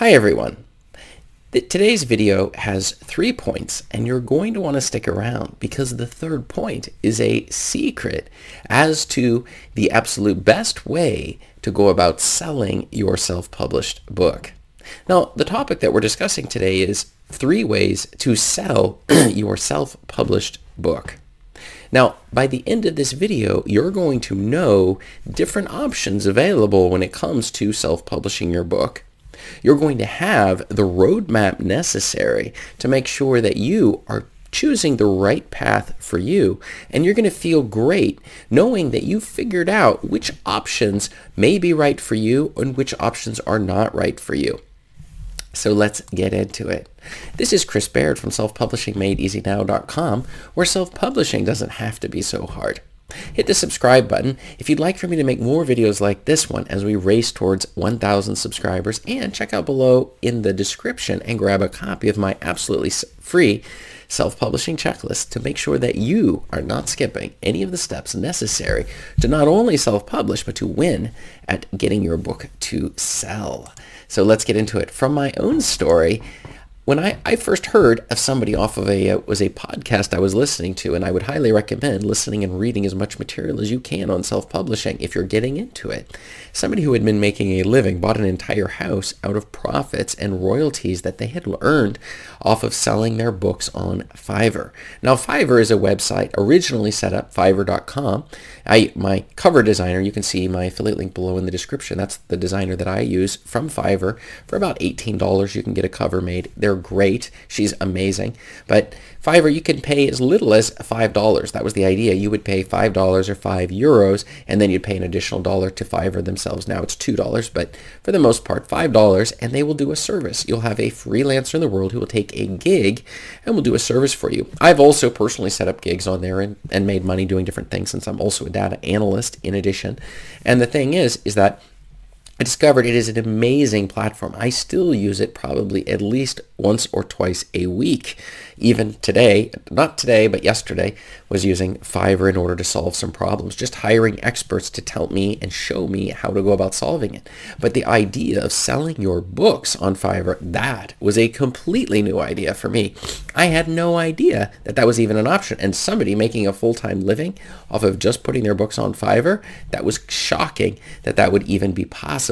Hi everyone. Today's video has three points and you're going to want to stick around because the third point is a secret as to the absolute best way to go about selling your self-published book. Now, the topic that we're discussing today is three ways to sell your self-published book. Now, by the end of this video, you're going to know different options available when it comes to self-publishing your book you're going to have the roadmap necessary to make sure that you are choosing the right path for you. And you're going to feel great knowing that you figured out which options may be right for you and which options are not right for you. So let's get into it. This is Chris Baird from selfpublishingmadeeasynow.com where self-publishing doesn't have to be so hard. Hit the subscribe button if you'd like for me to make more videos like this one as we race towards 1,000 subscribers and check out below in the description and grab a copy of my absolutely free self-publishing checklist to make sure that you are not skipping any of the steps necessary to not only self-publish but to win at getting your book to sell. So let's get into it. From my own story, when I, I first heard of somebody off of a uh, was a podcast I was listening to, and I would highly recommend listening and reading as much material as you can on self-publishing if you're getting into it. Somebody who had been making a living bought an entire house out of profits and royalties that they had earned off of selling their books on Fiverr. Now, Fiverr is a website originally set up, Fiverr.com. I, my cover designer, you can see my affiliate link below in the description. That's the designer that I use from Fiverr. For about $18, you can get a cover made. They're great. She's amazing. But Fiverr, you can pay as little as $5. That was the idea. You would pay $5 or 5 euros, and then you'd pay an additional dollar to Fiverr themselves. Now it's $2, but for the most part, $5, and they will do a service. You'll have a freelancer in the world who will take a gig and will do a service for you. I've also personally set up gigs on there and, and made money doing different things since I'm also a data analyst in addition. And the thing is, is that I discovered it is an amazing platform. I still use it probably at least once or twice a week. Even today, not today, but yesterday, was using Fiverr in order to solve some problems, just hiring experts to tell me and show me how to go about solving it. But the idea of selling your books on Fiverr, that was a completely new idea for me. I had no idea that that was even an option. And somebody making a full-time living off of just putting their books on Fiverr, that was shocking that that would even be possible.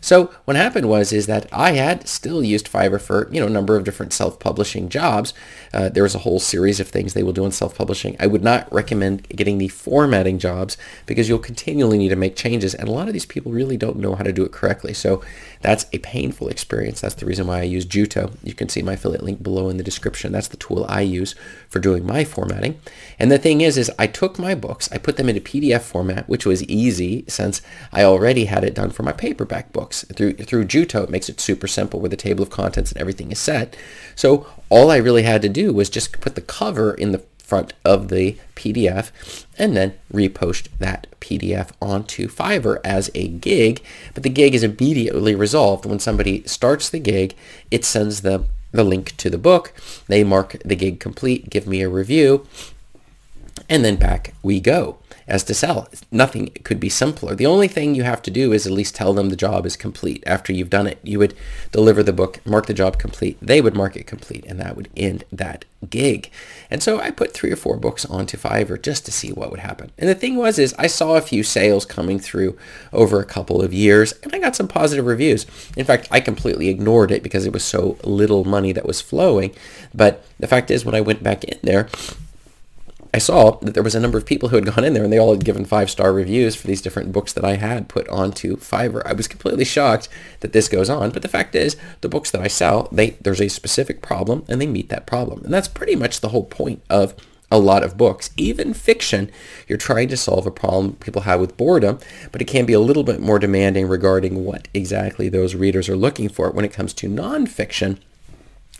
So what happened was is that I had still used Fiverr for, you know, a number of different self-publishing jobs. Uh, there's a whole series of things they will do in self-publishing. I would not recommend getting the formatting jobs because you'll continually need to make changes. And a lot of these people really don't know how to do it correctly. So that's a painful experience. That's the reason why I use Jutoh. You can see my affiliate link below in the description. That's the tool I use for doing my formatting. And the thing is, is I took my books, I put them into PDF format, which was easy since I already had it done for my paperback books. Through, through Jutoh, it makes it super simple where the table of contents and everything is set. So all I really had to do was just put the cover in the front of the PDF and then repost that PDF onto Fiverr as a gig. But the gig is immediately resolved. When somebody starts the gig, it sends them the link to the book. They mark the gig complete, give me a review, and then back we go as to sell. Nothing could be simpler. The only thing you have to do is at least tell them the job is complete. After you've done it, you would deliver the book, mark the job complete. They would mark it complete, and that would end that gig. And so I put three or four books onto Fiverr just to see what would happen. And the thing was is I saw a few sales coming through over a couple of years, and I got some positive reviews. In fact, I completely ignored it because it was so little money that was flowing. But the fact is, when I went back in there, I saw that there was a number of people who had gone in there and they all had given five-star reviews for these different books that I had put onto Fiverr. I was completely shocked that this goes on, but the fact is the books that I sell, they there's a specific problem and they meet that problem. And that's pretty much the whole point of a lot of books. Even fiction, you're trying to solve a problem people have with boredom, but it can be a little bit more demanding regarding what exactly those readers are looking for. When it comes to nonfiction,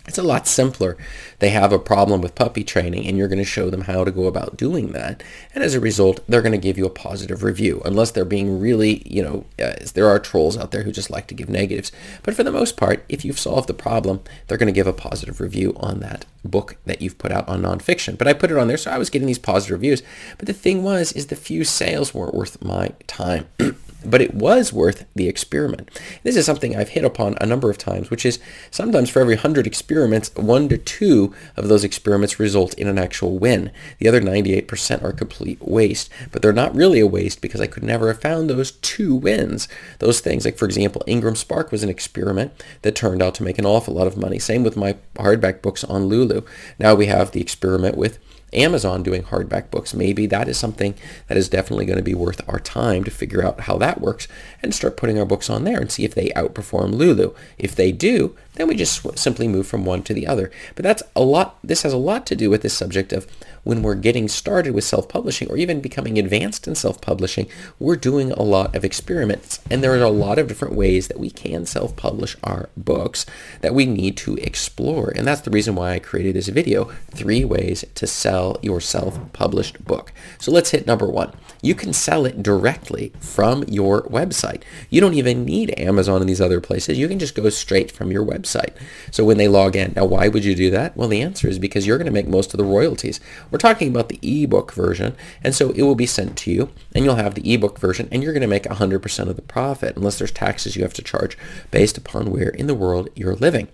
it's a lot simpler. They have a problem with puppy training and you're going to show them how to go about doing that. And as a result, they're going to give you a positive review unless they're being really, you know, uh, there are trolls out there who just like to give negatives. But for the most part, if you've solved the problem, they're going to give a positive review on that book that you've put out on nonfiction. But I put it on there so I was getting these positive reviews. But the thing was, is the few sales weren't worth my time. but it was worth the experiment. This is something I've hit upon a number of times, which is sometimes for every 100 experiments, one to two of those experiments result in an actual win. The other 98% are complete waste, but they're not really a waste because I could never have found those two wins. Those things, like for example, Ingram Spark was an experiment that turned out to make an awful lot of money. Same with my hardback books on Lulu. Now we have the experiment with Amazon doing hardback books. Maybe that is something that is definitely going to be worth our time to figure out how that works and start putting our books on there and see if they outperform Lulu. If they do, then we just simply move from one to the other. But that's a lot, this has a lot to do with this subject of when we're getting started with self-publishing or even becoming advanced in self-publishing, we're doing a lot of experiments. And there are a lot of different ways that we can self-publish our books that we need to explore. And that's the reason why I created this video, three ways to sell your self-published book. So let's hit number one. You can sell it directly from your website. You don't even need Amazon and these other places. You can just go straight from your website. So when they log in, now why would you do that? Well, the answer is because you're going to make most of the royalties. We're talking about the ebook version, and so it will be sent to you, and you'll have the ebook version, and you're going to make 100% of the profit, unless there's taxes you have to charge based upon where in the world you're living.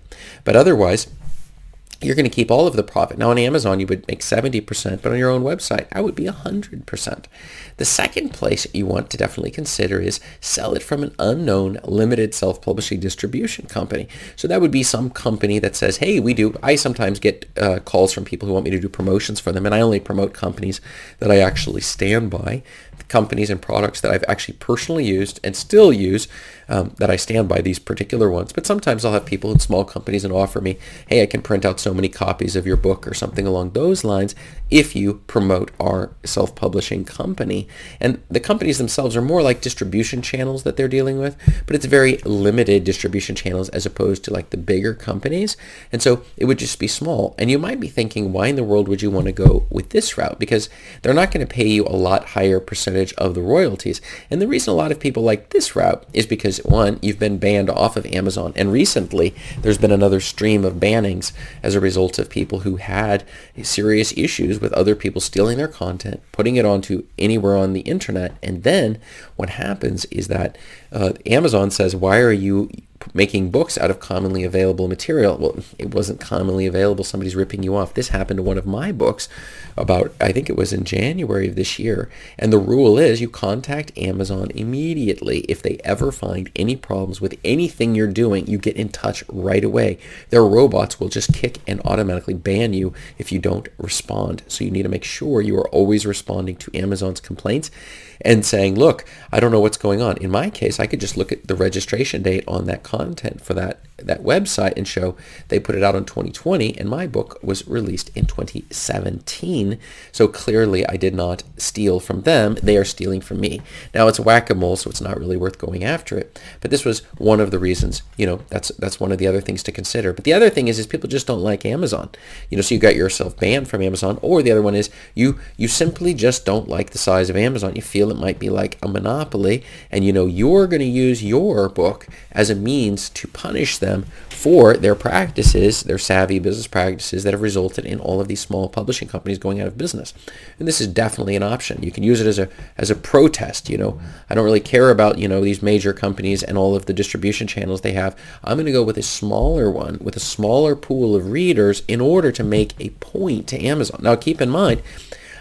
But otherwise, you're going to keep all of the profit. Now on Amazon, you would make 70%, but on your own website, I would be 100%. The second place you want to definitely consider is sell it from an unknown limited self-publishing distribution company. So that would be some company that says, hey, we do, I sometimes get uh, calls from people who want me to do promotions for them, and I only promote companies that I actually stand by companies and products that I've actually personally used and still use um, that I stand by these particular ones. But sometimes I'll have people in small companies and offer me, hey, I can print out so many copies of your book or something along those lines if you promote our self-publishing company. And the companies themselves are more like distribution channels that they're dealing with, but it's very limited distribution channels as opposed to like the bigger companies. And so it would just be small. And you might be thinking, why in the world would you want to go with this route? Because they're not going to pay you a lot higher percentage of the royalties. And the reason a lot of people like this route is because one, you've been banned off of Amazon. And recently there's been another stream of bannings as a result of people who had serious issues with other people stealing their content, putting it onto anywhere on the internet. And then what happens is that uh, Amazon says, why are you making books out of commonly available material. Well, it wasn't commonly available. Somebody's ripping you off. This happened to one of my books about, I think it was in January of this year. And the rule is you contact Amazon immediately. If they ever find any problems with anything you're doing, you get in touch right away. Their robots will just kick and automatically ban you if you don't respond. So you need to make sure you are always responding to Amazon's complaints and saying, look, I don't know what's going on. In my case, I could just look at the registration date on that content for that that website and show they put it out in 2020 and my book was released in 2017. So clearly I did not steal from them. They are stealing from me. Now it's whack-a-mole, so it's not really worth going after it. But this was one of the reasons, you know, that's that's one of the other things to consider. But the other thing is is people just don't like Amazon. You know, so you got yourself banned from Amazon or the other one is you you simply just don't like the size of Amazon. You feel it might be like a monopoly and you know you're going to use your book as a means to punish them for their practices, their savvy business practices that have resulted in all of these small publishing companies going out of business. And this is definitely an option. You can use it as a as a protest, you know. I don't really care about, you know, these major companies and all of the distribution channels they have. I'm going to go with a smaller one with a smaller pool of readers in order to make a point to Amazon. Now keep in mind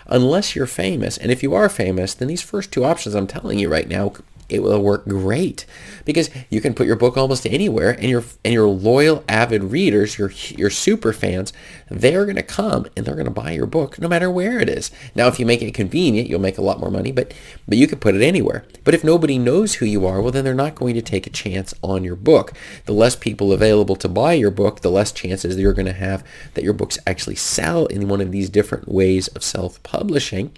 unless you're famous. And if you are famous, then these first two options I'm telling you right now it will work great. Because you can put your book almost anywhere and your and your loyal avid readers your your super fans they're going to come and they're going to buy your book no matter where it is. Now if you make it convenient you'll make a lot more money but but you can put it anywhere. But if nobody knows who you are well then they're not going to take a chance on your book. The less people available to buy your book the less chances you're going to have that your books actually sell in one of these different ways of self-publishing.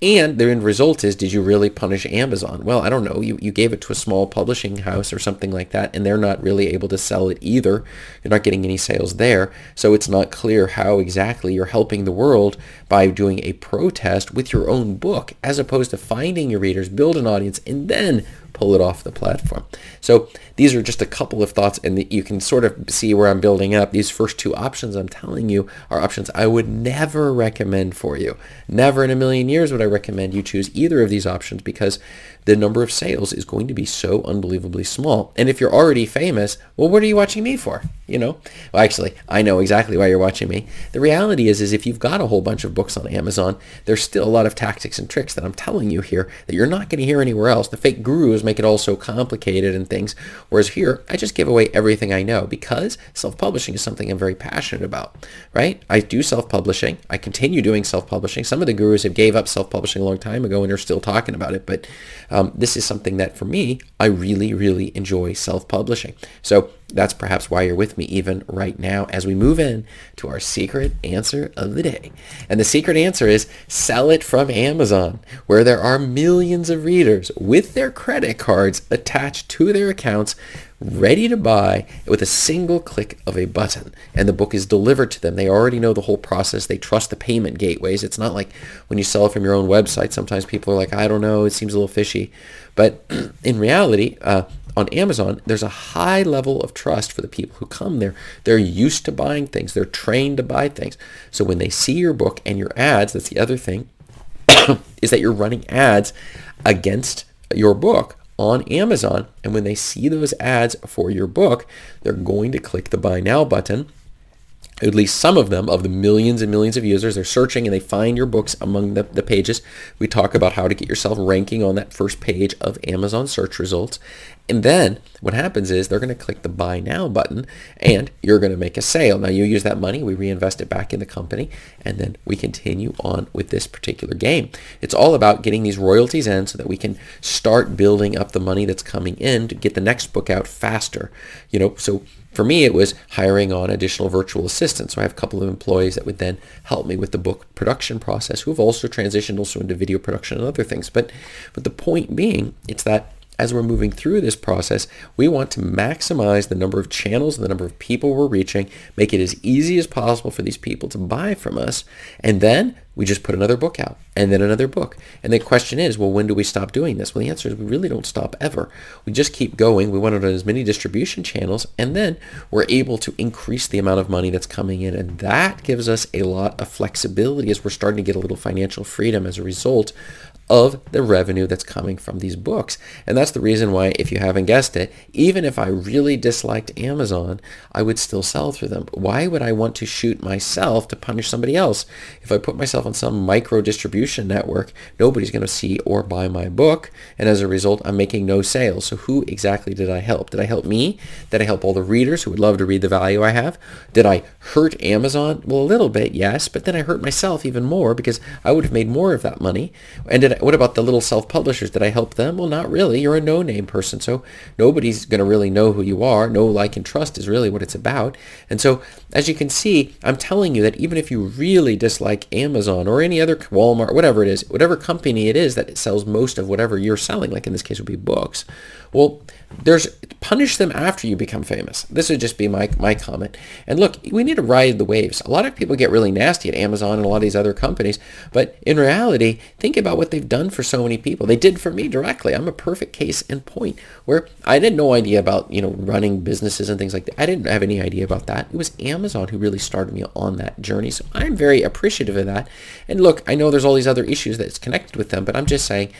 And the end result is did you really punish Amazon? Well I don't know. You you, gave it to a small publishing house or something like that, and they're not really able to sell it either. You're not getting any sales there. So it's not clear how exactly you're helping the world by doing a protest with your own book, as opposed to finding your readers, build an audience, and then pull it off the platform. So these are just a couple of thoughts and you can sort of see where I'm building up. These first two options I'm telling you are options I would never recommend for you. Never in a million years would I recommend you choose either of these options because the number of sales is going to be so unbelievably small. And if you're already famous, well, what are you watching me for? You know? Well, actually, I know exactly why you're watching me. The reality is, is if you've got a whole bunch of books on Amazon, there's still a lot of tactics and tricks that I'm telling you here that you're not going to hear anywhere else. The fake gurus make it all so complicated and things. Whereas here, I just give away everything I know because self-publishing is something I'm very passionate about, right? I do self-publishing. I continue doing self-publishing. Some of the gurus have gave up self-publishing a long time ago and are still talking about it, but um, this is something that for me, I really, really enjoy self-publishing. So that's perhaps why you're with me even right now as we move in to our secret answer of the day. And the secret answer is sell it from Amazon, where there are millions of readers with their credit cards attached to their accounts ready to buy with a single click of a button and the book is delivered to them. They already know the whole process. They trust the payment gateways. It's not like when you sell it from your own website. Sometimes people are like, I don't know, it seems a little fishy. But in reality, uh, on Amazon, there's a high level of trust for the people who come there. They're used to buying things. They're trained to buy things. So when they see your book and your ads, that's the other thing, is that you're running ads against your book on Amazon. And when they see those ads for your book, they're going to click the buy now button. At least some of them, of the millions and millions of users, they're searching and they find your books among the, the pages. We talk about how to get yourself ranking on that first page of Amazon search results. And then what happens is they're going to click the buy now button and you're going to make a sale. Now you use that money, we reinvest it back in the company, and then we continue on with this particular game. It's all about getting these royalties in so that we can start building up the money that's coming in to get the next book out faster. You know, so for me, it was hiring on additional virtual assistants. So I have a couple of employees that would then help me with the book production process who have also transitioned also into video production and other things. But, but the point being, it's that as we're moving through this process, we want to maximize the number of channels and the number of people we're reaching, make it as easy as possible for these people to buy from us, and then we just put another book out and then another book. And the question is, well, when do we stop doing this? Well, the answer is we really don't stop ever. We just keep going. We want it on as many distribution channels, and then we're able to increase the amount of money that's coming in. And that gives us a lot of flexibility as we're starting to get a little financial freedom as a result of the revenue that's coming from these books. And that's the reason why, if you haven't guessed it, even if I really disliked Amazon, I would still sell through them. Why would I want to shoot myself to punish somebody else? If I put myself on some micro distribution network, nobody's going to see or buy my book. And as a result, I'm making no sales. So who exactly did I help? Did I help me? Did I help all the readers who would love to read the value I have? Did I hurt Amazon? Well, a little bit, yes, but then I hurt myself even more because I would have made more of that money. And did What about the little self-publishers? Did I help them? Well, not really. You're a no-name person, so nobody's going to really know who you are. No like and trust is really what it's about. And so, as you can see, I'm telling you that even if you really dislike Amazon or any other Walmart, whatever it is, whatever company it is that sells most of whatever you're selling, like in this case would be books, well, there's punish them after you become famous. This would just be my, my comment. And look, we need to ride the waves. A lot of people get really nasty at Amazon and a lot of these other companies, but in reality, think about what they've done for so many people. They did for me directly. I'm a perfect case in point where I had no idea about, you know, running businesses and things like that. I didn't have any idea about that. It was Amazon who really started me on that journey. So I'm very appreciative of that. And look, I know there's all these other issues that's connected with them, but I'm just saying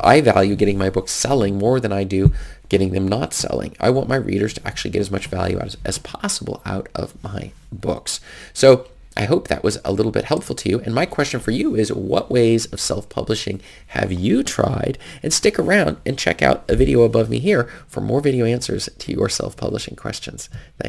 I value getting my books selling more than I do getting them not selling. I want my readers to actually get as much value as, as possible out of my books. So I hope that was a little bit helpful to you. And my question for you is what ways of self-publishing have you tried? And stick around and check out a video above me here for more video answers to your self-publishing questions. Thanks.